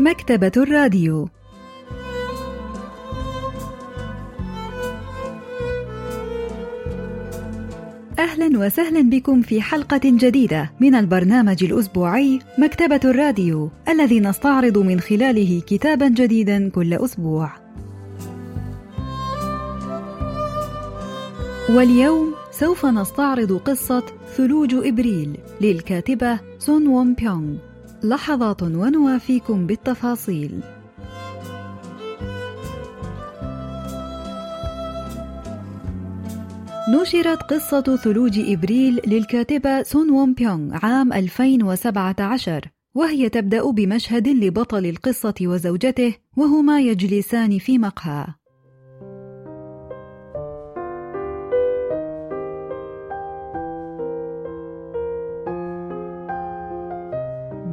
مكتبة الراديو أهلا وسهلا بكم في حلقة جديدة من البرنامج الأسبوعي مكتبة الراديو الذي نستعرض من خلاله كتابا جديدا كل أسبوع. واليوم سوف نستعرض قصة ثلوج إبريل للكاتبة سون وون بيونغ. لحظات ونوافيكم بالتفاصيل. نشرت قصة ثلوج إبريل للكاتبة سون وون بيونغ عام 2017 وهي تبدأ بمشهد لبطل القصة وزوجته وهما يجلسان في مقهى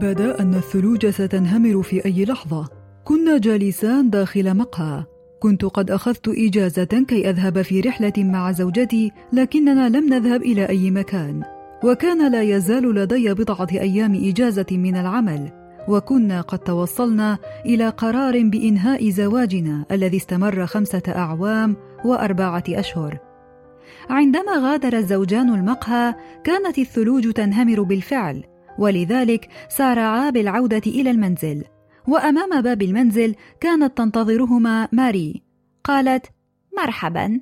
بدا أن الثلوج ستنهمر في أي لحظة. كنا جالسان داخل مقهى. كنت قد أخذت إجازة كي أذهب في رحلة مع زوجتي لكننا لم نذهب إلى أي مكان. وكان لا يزال لدي بضعة أيام إجازة من العمل. وكنا قد توصلنا إلى قرار بإنهاء زواجنا الذي استمر خمسة أعوام وأربعة أشهر. عندما غادر الزوجان المقهى كانت الثلوج تنهمر بالفعل. ولذلك سارعا بالعودة إلى المنزل. وأمام باب المنزل كانت تنتظرهما ماري. قالت مرحبا.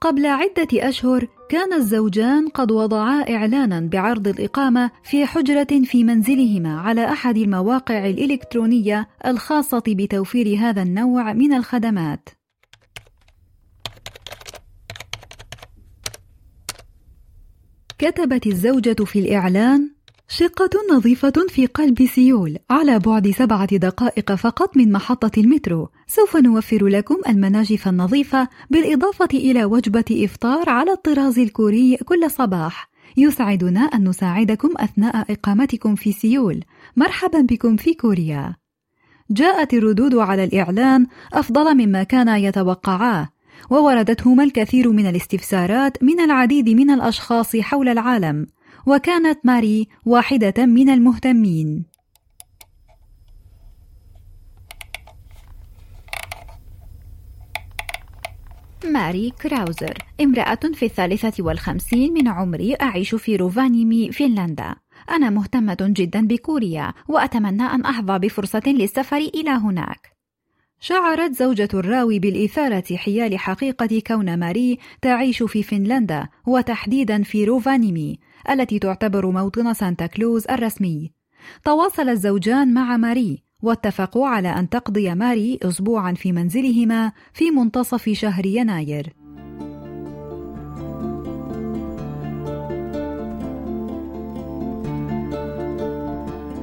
قبل عدة أشهر كان الزوجان قد وضعا إعلانا بعرض الإقامة في حجرة في منزلهما على أحد المواقع الإلكترونية الخاصة بتوفير هذا النوع من الخدمات. كتبت الزوجة في الإعلان: شقة نظيفة في قلب سيول. على بعد سبعة دقائق فقط من محطة المترو. سوف نوفر لكم المناشف النظيفة بالإضافة إلى وجبة إفطار على الطراز الكوري كل صباح. يسعدنا أن نساعدكم أثناء إقامتكم في سيول. مرحبا بكم في كوريا. جاءت الردود على الإعلان أفضل مما كان يتوقعاه. ووردتهما الكثير من الاستفسارات من العديد من الأشخاص حول العالم. وكانت ماري واحدة من المهتمين. ماري كراوزر امرأة في الثالثة والخمسين من عمري أعيش في روفانيمي فنلندا أنا مهتمة جدا بكوريا وأتمنى أن أحظى بفرصة للسفر إلى هناك شعرت زوجة الراوي بالإثارة حيال حقيقة كون ماري تعيش في فنلندا وتحديدا في روفانيمي التي تعتبر موطن سانتا كلوز الرسمي. تواصل الزوجان مع ماري واتفقوا على أن تقضي ماري أسبوعا في منزلهما في منتصف شهر يناير.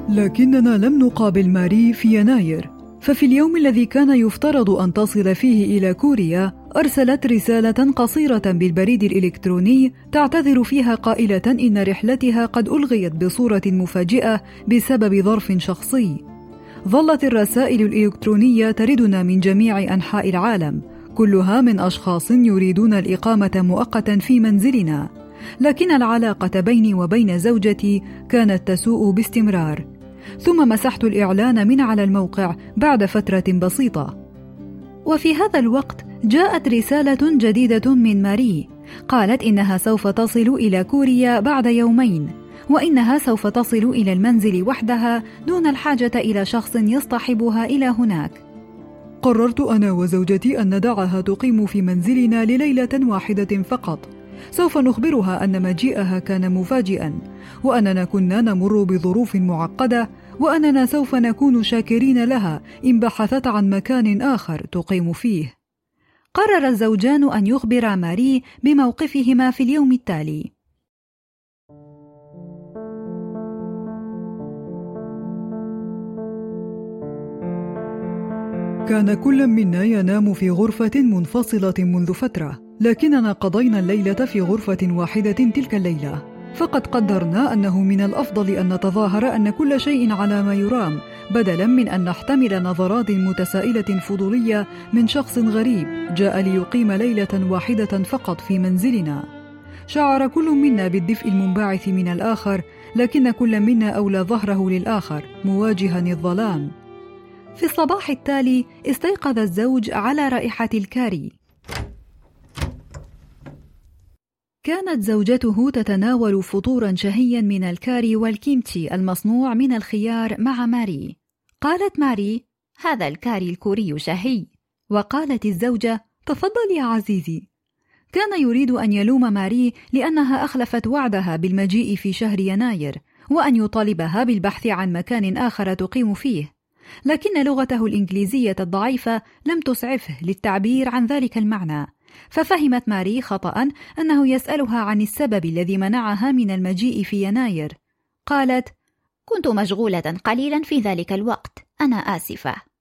لكننا لم نقابل ماري في يناير ففي اليوم الذي كان يفترض أن تصل فيه إلى كوريا أرسلت رسالة قصيرة بالبريد الإلكتروني تعتذر فيها قائلة إن رحلتها قد ألغيت بصورة مفاجئة بسبب ظرف شخصي. ظلت الرسائل الإلكترونية تردنا من جميع أنحاء العالم، كلها من أشخاص يريدون الإقامة مؤقتا في منزلنا، لكن العلاقة بيني وبين زوجتي كانت تسوء باستمرار. ثم مسحت الإعلان من على الموقع بعد فترة بسيطة. وفي هذا الوقت جاءت رسالة جديدة من ماري قالت إنها سوف تصل إلى كوريا بعد يومين وإنها سوف تصل إلى المنزل وحدها دون الحاجة إلى شخص يصطحبها إلى هناك قررت أنا وزوجتي أن ندعها تقيم في منزلنا لليلة واحدة فقط سوف نخبرها أن مجيئها كان مفاجئا وأننا كنا نمر بظروف معقدة وأننا سوف نكون شاكرين لها إن بحثت عن مكان آخر تقيم فيه. قرر الزوجان أن يخبرا ماري بموقفهما في اليوم التالي. كان كل منا ينام في غرفة منفصلة منذ فترة، لكننا قضينا الليلة في غرفة واحدة تلك الليلة، فقد قدرنا أنه من الأفضل أن نتظاهر أن كل شيء على ما يرام بدلا من أن نحتمل نظرات متسائلة فضولية من شخص غريب جاء ليقيم ليلة واحدة فقط في منزلنا. شعر كل منا بالدفء المنبعث من الآخر لكن كل منا أولى ظهره للآخر مواجها الظلام. في الصباح التالي استيقظ الزوج على رائحة الكاري. كانت زوجته تتناول فطورا شهيا من الكاري والكيمتشي المصنوع من الخيار مع ماري. قالت ماري هذا الكاري الكوري شهي. وقالت الزوجة تفضل يا عزيزي. كان يريد أن يلوم ماري لأنها أخلفت وعدها بالمجيء في شهر يناير وأن يطالبها بالبحث عن مكان آخر تقيم فيه. لكن لغته الإنجليزية الضعيفة لم تسعفه للتعبير عن ذلك المعنى. ففهمت ماري خطأ أنه يسألها عن السبب الذي منعها من المجيء في يناير. قالت كنت مشغولة قليلا في ذلك الوقت. أنا آسفة.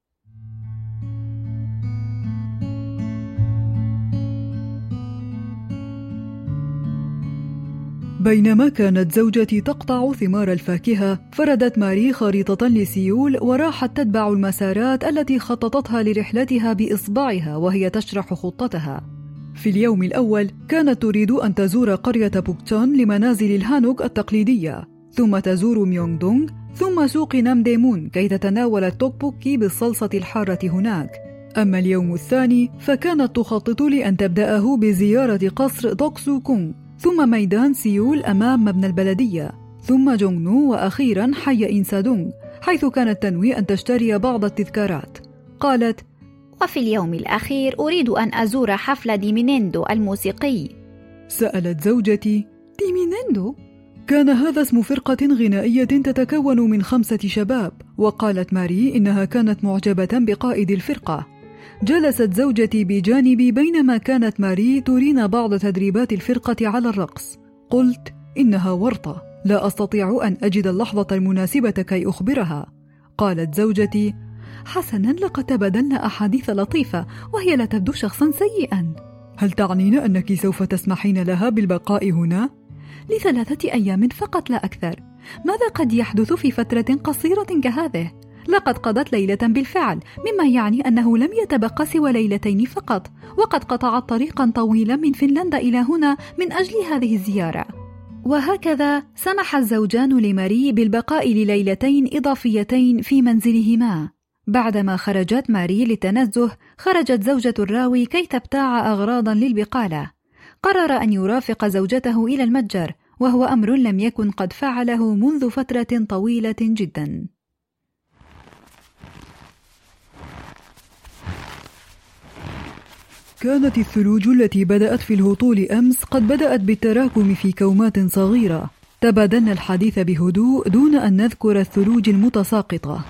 بينما كانت زوجتي تقطع ثمار الفاكهة فردت ماري خريطة لسيول وراحت تتبع المسارات التي خططتها لرحلتها بإصبعها وهي تشرح خطتها. في اليوم الأول كانت تريد أن تزور قرية بوكتون لمنازل الهانوك التقليدية ثم تزور ميونغ دونغ ثم سوق نام ديمون كي تتناول التوكبوكي بالصلصة الحارة هناك. أما اليوم الثاني فكانت تخطط لأن تبدأه بزيارة قصر دوكسو كونغ ثم ميدان سيول أمام مبنى البلدية ثم جونغنو وأخيرا حي إنسادونغ حيث كانت تنوي أن تشتري بعض التذكارات. قالت وفي اليوم الأخير أريد أن أزور حفل ديمينيندو الموسيقي. سألت زوجتي ديمينيندو؟ كان هذا اسم فرقة غنائية تتكون من خمسة شباب. وقالت ماري إنها كانت معجبة بقائد الفرقة. جلست زوجتي بجانبي بينما كانت ماري ترينا بعض تدريبات الفرقة على الرقص. قلت إنها ورطة لا أستطيع أن أجد اللحظة المناسبة كي أخبرها. قالت زوجتي حسنا لقد تبادلنا أحاديث لطيفة وهي لا تبدو شخصا سيئا هل تعنين أنك سوف تسمحين لها بالبقاء هنا؟ لثلاثة أيام فقط لا أكثر ماذا قد يحدث في فترة قصيرة كهذه؟ لقد قضت ليلة بالفعل مما يعني أنه لم يتبقى سوى ليلتين فقط وقد قطعت طريقا طويلا من فنلندا إلى هنا من أجل هذه الزيارة وهكذا سمح الزوجان لماري بالبقاء لليلتين إضافيتين في منزلهما بعدما خرجت ماري للتنزه خرجت زوجة الراوي كي تبتاع أغراضا للبقالة. قرر أن يرافق زوجته إلى المتجر وهو أمر لم يكن قد فعله منذ فترة طويلة جدا. كانت الثلوج التي بدأت في الهطول أمس قد بدأت بالتراكم في كومات صغيرة. تبادلنا الحديث بهدوء دون أن نذكر الثلوج المتساقطة.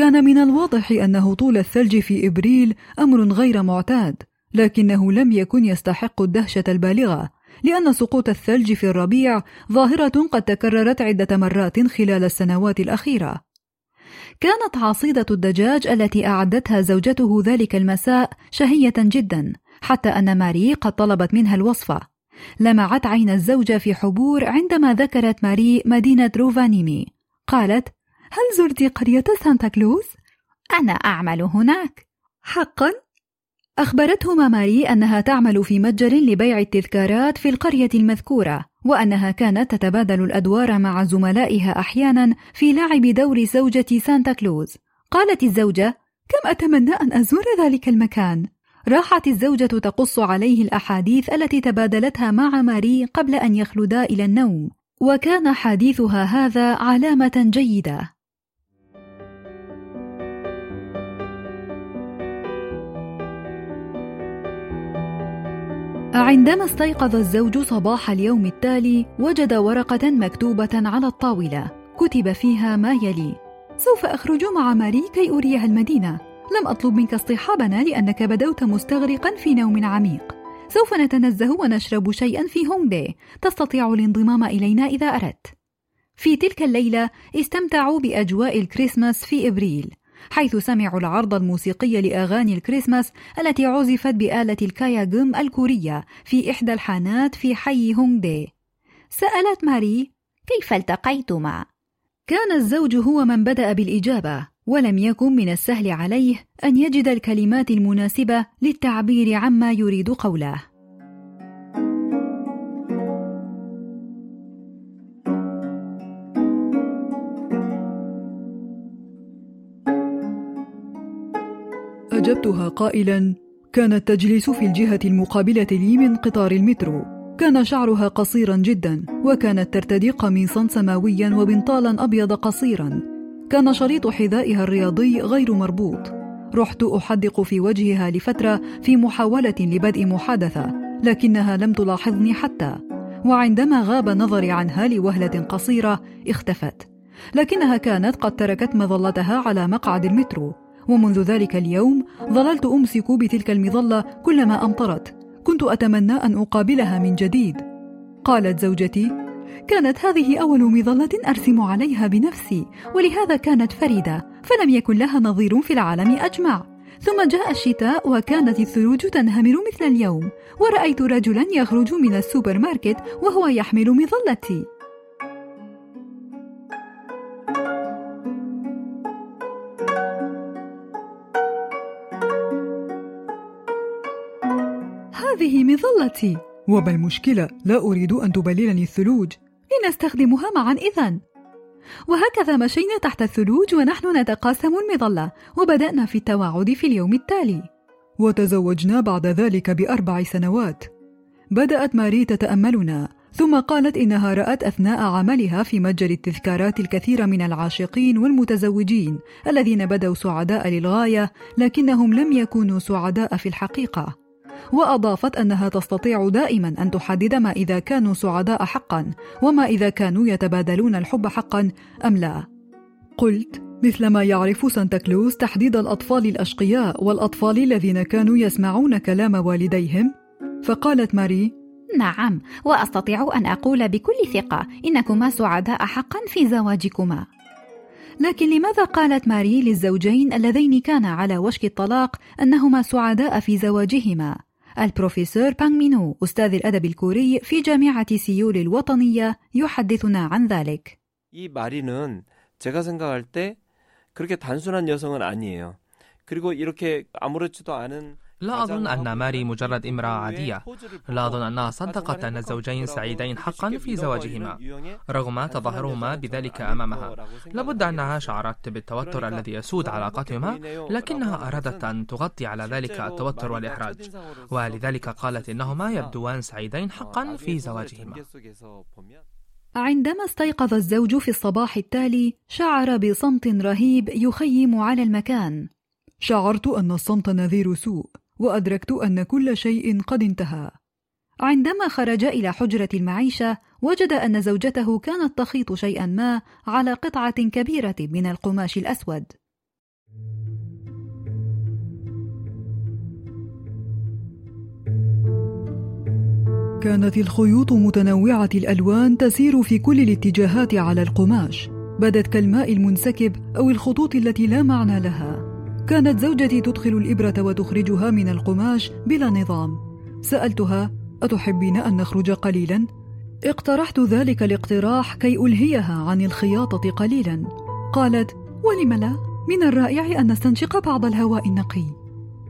كان من الواضح أن هطول الثلج في إبريل أمر غير معتاد لكنه لم يكن يستحق الدهشة البالغة لأن سقوط الثلج في الربيع ظاهرة قد تكررت عدة مرات خلال السنوات الأخيرة. كانت عصيدة الدجاج التي أعدتها زوجته ذلك المساء شهية جدا حتى أن ماري قد طلبت منها الوصفة. لمعت عين الزوجة في حبور عندما ذكرت ماري مدينة روفانيمي. قالت هل زرت قرية سانتا كلوز؟ أنا أعمل هناك حقا؟ أخبرتهما ماري أنها تعمل في متجر لبيع التذكارات في القرية المذكورة وأنها كانت تتبادل الأدوار مع زملائها أحيانا في لعب دور زوجة سانتا كلوز قالت الزوجة كم أتمنى أن أزور ذلك المكان راحت الزوجة تقص عليه الأحاديث التي تبادلتها مع ماري قبل أن يخلدا إلى النوم وكان حديثها هذا علامة جيدة عندما استيقظ الزوج صباح اليوم التالي وجد ورقة مكتوبة على الطاولة. كتب فيها ما يلي. سوف أخرج مع ماري كي أريها المدينة. لم أطلب منك اصطحابنا لأنك بدوت مستغرقا في نوم عميق. سوف نتنزه ونشرب شيئا في هونغ تستطيع الانضمام إلينا إذا أردت. في تلك الليلة استمتعوا بأجواء الكريسماس في إبريل. حيث سمعوا العرض الموسيقي لأغاني الكريسماس التي عزفت بآلة الكاياغوم الكورية في إحدى الحانات في حي هونغ دي. سألت ماري: كيف التقيتما؟ كان الزوج هو من بدأ بالإجابة، ولم يكن من السهل عليه أن يجد الكلمات المناسبة للتعبير عما يريد قوله. أجبتها قائلا كانت تجلس في الجهة المقابلة لي من قطار المترو. كان شعرها قصيرا جدا وكانت ترتدي قميصا سماويا وبنطالا أبيض قصيرا. كان شريط حذائها الرياضي غير مربوط. رحت أحدق في وجهها لفترة في محاولة لبدء محادثة لكنها لم تلاحظني حتى. وعندما غاب نظري عنها لوهلة قصيرة اختفت. لكنها كانت قد تركت مظلتها على مقعد المترو. ومنذ ذلك اليوم ظللت أمسك بتلك المظلة كلما أمطرت. كنت أتمنى أن أقابلها من جديد. قالت زوجتي كانت هذه أول مظلة أرسم عليها بنفسي ولهذا كانت فريدة فلم يكن لها نظير في العالم أجمع. ثم جاء الشتاء وكانت الثلوج تنهمر مثل اليوم ورأيت رجلا يخرج من السوبر ماركت وهو يحمل مظلتي. مظلتي وما المشكلة؟ لا أريد أن تبللني الثلوج. لنستخدمها معا إذا. وهكذا مشينا تحت الثلوج ونحن نتقاسم المظلة وبدأنا في التواعد في اليوم التالي. وتزوجنا بعد ذلك بأربع سنوات. بدأت ماري تتأملنا ثم قالت إنها رأت أثناء عملها في متجر التذكارات الكثير من العاشقين والمتزوجين الذين بدوا سعداء للغاية لكنهم لم يكونوا سعداء في الحقيقة. وأضافت أنها تستطيع دائما أن تحدد ما إذا كانوا سعداء حقا وما إذا كانوا يتبادلون الحب حقا أم لا؟ قلت مثلما يعرف سانتا كلوز تحديد الأطفال الأشقياء والأطفال الذين كانوا يسمعون كلام والديهم؟ فقالت ماري نعم وأستطيع أن أقول بكل ثقة إنكما سعداء حقا في زواجكما. لكن لماذا قالت ماري للزوجين اللذين كانا على وشك الطلاق أنهما سعداء في زواجهما؟ البروفيسور بانغ مينو أستاذ الأدب الكوري في جامعة سيول الوطنية يحدثنا عن ذلك. 이 마리는 제가 생각할 때 그렇게 단순한 여성은 아니에요. 그리고 이렇게 아무렇지도 않은 لا أظن أن ماري مجرد امرأة عادية. لا أظن أنها صدقت أن الزوجين سعيدين حقا في زواجهما. رغم تظاهرهما بذلك أمامها. لابد أنها شعرت بالتوتر الذي يسود علاقتهما لكنها أرادت أن تغطي على ذلك التوتر والإحراج. ولذلك قالت إنهما يبدوان سعيدين حقا في زواجهما. عندما استيقظ الزوج في الصباح التالي شعر بصمت رهيب يخيم على المكان. شعرت أن الصمت نذير سوء. وأدركت أن كل شيء قد انتهى. عندما خرج إلى حجرة المعيشة، وجد أن زوجته كانت تخيط شيئا ما على قطعة كبيرة من القماش الأسود. كانت الخيوط متنوعة الألوان تسير في كل الاتجاهات على القماش، بدت كالماء المنسكب أو الخطوط التي لا معنى لها. كانت زوجتي تدخل الإبرة وتخرجها من القماش بلا نظام. سألتها أتحبين أن نخرج قليلا؟ اقترحت ذلك الاقتراح كي ألهيها عن الخياطة قليلا. قالت ولم لا؟ من الرائع أن نستنشق بعض الهواء النقي.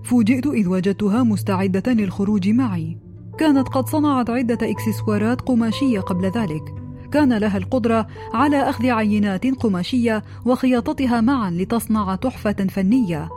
فوجئت إذ وجدتها مستعدة للخروج معي. كانت قد صنعت عدة إكسسوارات قماشية قبل ذلك. كان لها القدرة على أخذ عينات قماشية وخياطتها معا لتصنع تحفة فنية.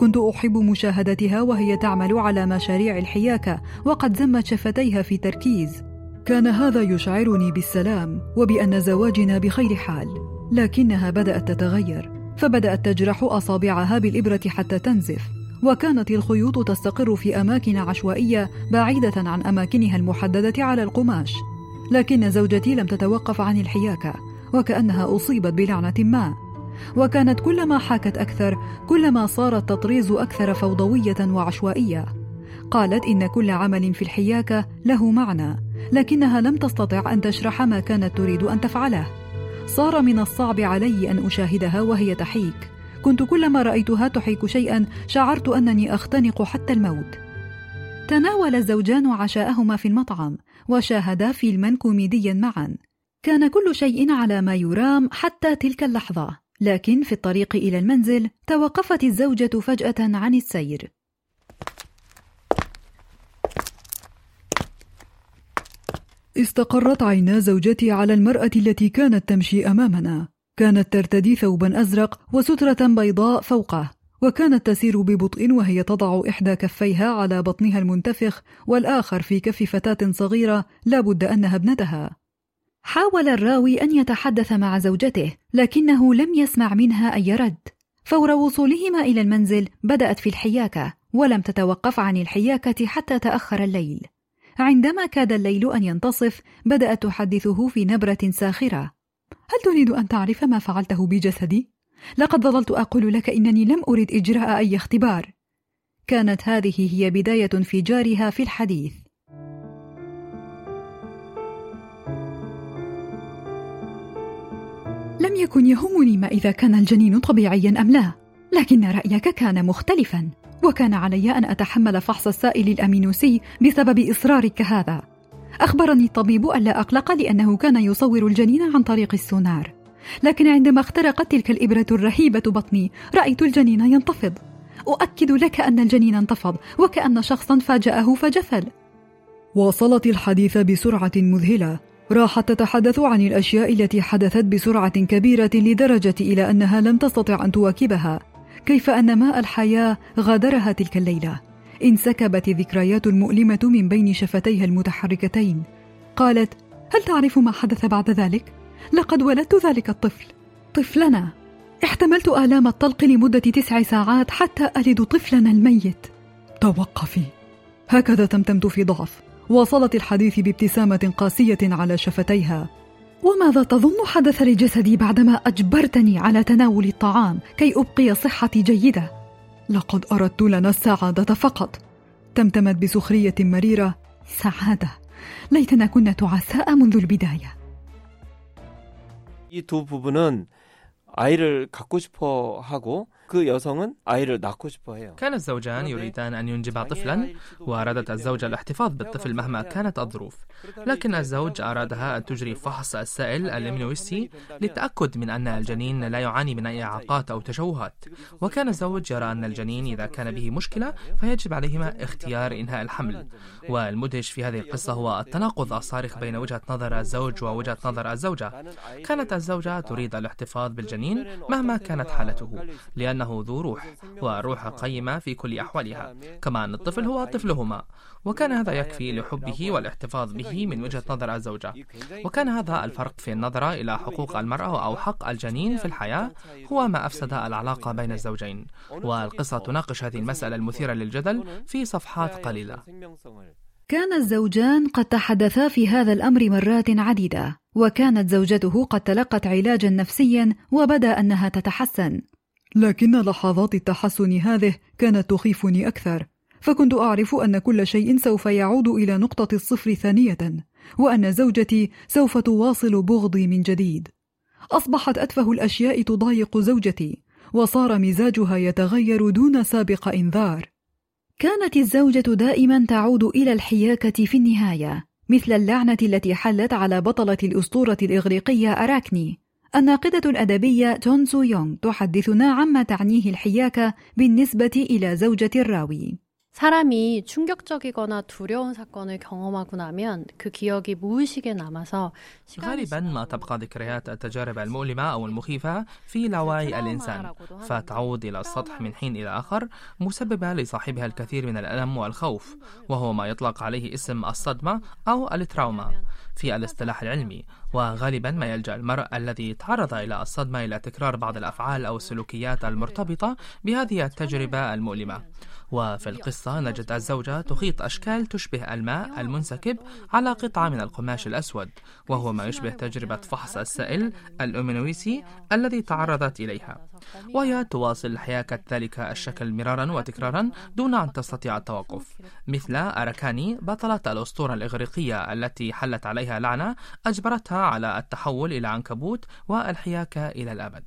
كنت أحب مشاهدتها وهي تعمل على مشاريع الحياكة وقد زمت شفتيها في تركيز. كان هذا يشعرني بالسلام وبأن زواجنا بخير حال، لكنها بدأت تتغير، فبدأت تجرح أصابعها بالإبرة حتى تنزف. وكانت الخيوط تستقر في أماكن عشوائية بعيدة عن أماكنها المحددة على القماش لكن زوجتي لم تتوقف عن الحياكة وكأنها أصيبت بلعنة ما. وكانت كلما حاكت أكثر كلما صار التطريز أكثر فوضوية وعشوائية. قالت إن كل عمل في الحياكة له معنى لكنها لم تستطع أن تشرح ما كانت تريد أن تفعله. صار من الصعب علي أن أشاهدها وهي تحيك. كنت كلما رأيتها تحيك شيئا شعرت أنني أختنق حتى الموت. تناول الزوجان عشاءهما في المطعم وشاهدا فيلما كوميديا معا. كان كل شيء على ما يرام حتى تلك اللحظة لكن في الطريق إلى المنزل توقفت الزوجة فجأة عن السير. استقرت عينا زوجتي على المرأة التي كانت تمشي أمامنا. كانت ترتدي ثوبا أزرق وسترة بيضاء فوقه. وكانت تسير ببطء وهي تضع إحدى كفيها على بطنها المنتفخ والآخر في كف فتاة صغيرة لا بد أنها ابنتها. حاول الراوي أن يتحدث مع زوجته لكنه لم يسمع منها أي رد. فور وصولهما إلى المنزل بدأت في الحياكة ولم تتوقف عن الحياكة حتى تأخر الليل. عندما كاد الليل أن ينتصف بدأت تحدثه في نبرة ساخرة. هل تريد أن تعرف ما فعلته بجسدي؟ لقد ظللت أقول لك إنني لم أرد إجراء أي اختبار. كانت هذه هي بداية انفجارها في الحديث. لم يكن يهمني ما إذا كان الجنين طبيعيا أم لا لكن رأيك كان مختلفا وكان علي أن أتحمل فحص السائل الأمينوسي بسبب إصرارك هذا. أخبرني الطبيب ألا أقلق لأنه كان يصور الجنين عن طريق السونار. لكن عندما اخترقت تلك الإبرة الرهيبة بطني رأيت الجنين ينتفض. أؤكد لك أن الجنين انتفض وكأن شخصا فاجأه فجفل واصلت الحديث بسرعة مذهلة. راحت تتحدث عن الأشياء التي حدثت بسرعة كبيرة لدرجة إلى أنها لم تستطع أن تواكبها. كيف أن ماء الحياة غادرها تلك الليلة؟ انسكبت الذكريات المؤلمة من بين شفتيها المتحركتين. قالت هل تعرف ما حدث بعد ذلك؟ لقد ولدت ذلك الطفل. طفلنا احتملت آلام الطلق لمدة تسع ساعات حتى ألد طفلنا الميت. توقفي. هكذا تمتمت في ضعف. واصلت الحديث بابتسامة قاسية على شفتيها. وماذا تظن حدث لجسدي بعدما أجبرتني على تناول الطعام كي أبقي صحتي جيدة؟ لقد أردت لنا السعادة فقط. تمتمت بسخرية مريرة. سعادة. ليتنا كنا تعساء منذ البداية. 이 두 부부는 아이를 갖고 싶어 하고 그 여성은 아이를 낳고 싶어 해요. كان الزوجان يريدان أن ينجبا طفلا وأرادت الزوجة الاحتفاظ بالطفل مهما كانت الظروف لكن الزوج أرادها أن تجري فحص السائل الليمنويسي للتأكد من أن الجنين لا يعاني من أي إعاقات أو تشوهات وكان الزوج يرى أن الجنين إذا كان به مشكلة فيجب عليهما اختيار إنهاء الحمل والمدهش في هذه القصة هو التناقض الصارخ بين وجهة نظر الزوج ووجهة نظر الزوجة كانت الزوجة تريد الاحتفاظ بالجنين مهما كانت حالته لأن أنه ذو روح والروح قيمة في كل أحوالها كما أن الطفل هو طفلهما. وكان هذا يكفي لحبه والاحتفاظ به من وجهة نظر الزوجة. وكان هذا الفرق في النظرة إلى حقوق المرأة أو حق الجنين في الحياة هو ما أفسد العلاقة بين الزوجين. والقصة تناقش هذه المسألة المثيرة للجدل في صفحات قليلة. كان الزوجان قد تحدثا في هذا الأمر مرات عديدة وكانت زوجته قد تلقت علاجا نفسيا وبدأ أنها تتحسن. لكن لحظات التحسن هذه كانت تخيفني أكثر فكنت أعرف أن كل شيء سوف يعود إلى نقطة الصفر ثانية وأن زوجتي سوف تواصل بغضي من جديد. أصبحت أتفه الأشياء تضايق زوجتي وصار مزاجها يتغير دون سابق إنذار. كانت الزوجة دائما تعود إلى الحياكة في النهاية مثل اللعنة التي حلت على بطلة الأسطورة الإغريقية أراكني. الناقدة الأدبية تون سو يونغ تحدثنا عما تعنيه الحياكة بالنسبة إلى زوجة الراوي. 사람이 충격적이거나 두려운 사건을 경험하고 나면 그 기억이 무의식에 남아서 غالبا ما تبقى ذكريات التجارب المؤلمة أو المخيفة في لاوعي الإنسان فتعود إلى السطح من حين إلى آخر مسببة لصاحبها الكثير من الألم والخوف وهو ما يطلق عليه اسم الصدمة أو التراوما في الاصطلاح العلمي وغالبا ما يلجأ المرء الذي تعرض إلى الصدمة إلى تكرار بعض الأفعال أو السلوكيات المرتبطة بهذه التجربة المؤلمة وفي القصة نجد الزوجة تخيط أشكال تشبه الماء المنسكب على قطعة من القماش الأسود وهو ما يشبه تجربة فحص السائل الأومينويسي الذي تعرضت إليها. وهي تواصل حياكة ذلك الشكل مرارا وتكرارا دون أن تستطيع التوقف. مثل أراكاني بطلة الأسطورة الإغريقية التي حلت عليها لعنة أجبرتها على التحول إلى عنكبوت والحياكة إلى الأبد.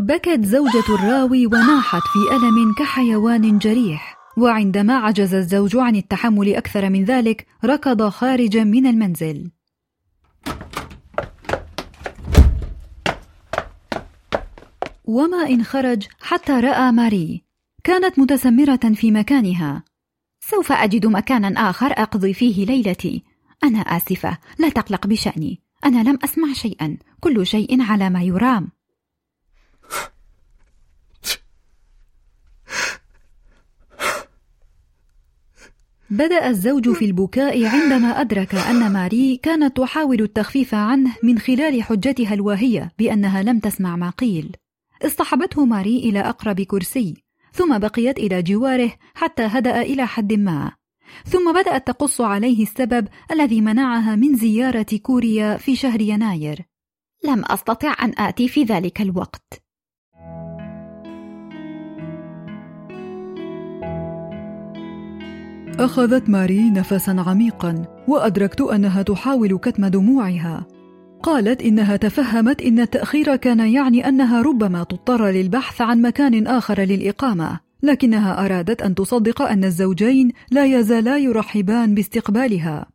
بكت زوجة الراوي وناحت في ألم كحيوان جريح. وعندما عجز الزوج عن التحمل أكثر من ذلك ركض خارجا من المنزل. وما إن خرج حتى رأى ماري. كانت متسمرة في مكانها. سوف أجد مكانا آخر أقضي فيه ليلتي. أنا آسفة لا تقلق بشأني. أنا لم أسمع شيئا. كل شيء على ما يرام. بدأ الزوج في البكاء عندما أدرك أن ماري كانت تحاول التخفيف عنه من خلال حجتها الواهية بأنها لم تسمع ما قيل. اصطحبته ماري إلى أقرب كرسي، ثم بقيت إلى جواره حتى هدأ إلى حد ما. ثم بدأت تقص عليه السبب الذي منعها من زيارة كوريا في شهر يناير. لم أستطع أن آتي في ذلك الوقت. أخذت ماري نفسا عميقا وأدركت أنها تحاول كتم دموعها. قالت إنها تفهمت إن التأخير كان يعني أنها ربما تضطر للبحث عن مكان آخر للإقامة لكنها أرادت أن تصدق أن الزوجين لا يزالا يرحبان باستقبالها.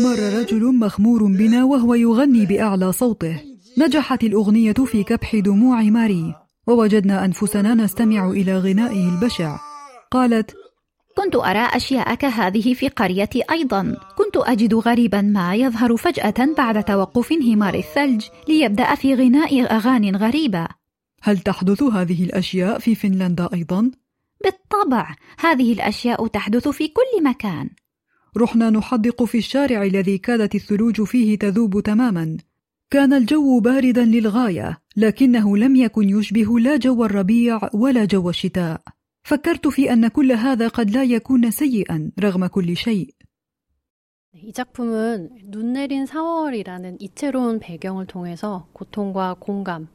مر رجل مخمور بنا وهو يغني بأعلى صوته. نجحت الأغنية في كبح دموع ماري ووجدنا أنفسنا نستمع إلى غنائه البشع. قالت كنت أرى أشياء كهذه في قريتي أيضا. كنت أجد غريبا ما يظهر فجأة بعد توقف انهمار الثلج ليبدأ في غناء أغاني غريبة. هل تحدث هذه الأشياء في فنلندا أيضا؟ بالطبع هذه الأشياء تحدث في كل مكان. رحنا نحدق في الشارع الذي كادت الثلوج فيه تذوب تماما. كان الجو باردا للغايه لكنه لم يكن يشبه لا جو الربيع ولا جو الشتاء فكرت في ان كل هذا قد لا يكون سيئا رغم كل شيء 이 작품은 눈 내린 4월이라는 이채로운 배경을 통해서 고통과 공감,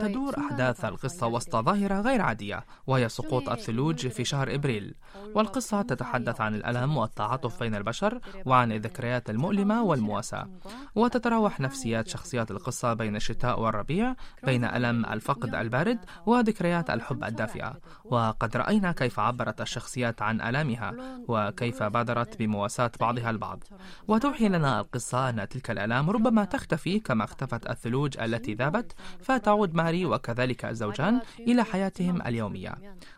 تدور أحداث القصة وسط ظاهرة غير عادية وهي سقوط الثلوج في شهر إبريل. والقصة تتحدث عن الألم والتعاطف بين البشر وعن الذكريات المؤلمة والمواساة وتتراوح نفسيات شخصيات القصة بين الشتاء والربيع بين ألم الفقد البارد وذكريات الحب الدافئة. وقد رأينا كيف عبرت الشخصيات عن ألامها وكيف بادرت بمواساة بعضها البعض. وتوحي لنا القصة أن تلك الآلام ربما تختفي كما اختفت الثلوج التي ذابت غابت فتعود ماري وكذلك الزوجان إلى حياتهم اليومية.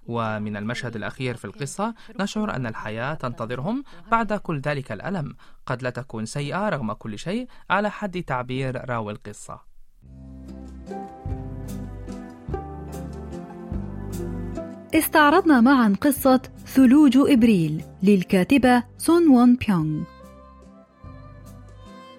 ومن المشهد الأخير في القصة نشعر أن الحياة تنتظرهم بعد كل ذلك الألم. قد لا تكون سيئة رغم كل شيء على حد تعبير راوي القصة. استعرضنا معا قصة ثلوج إبريل للكاتبة سون وون بيونغ.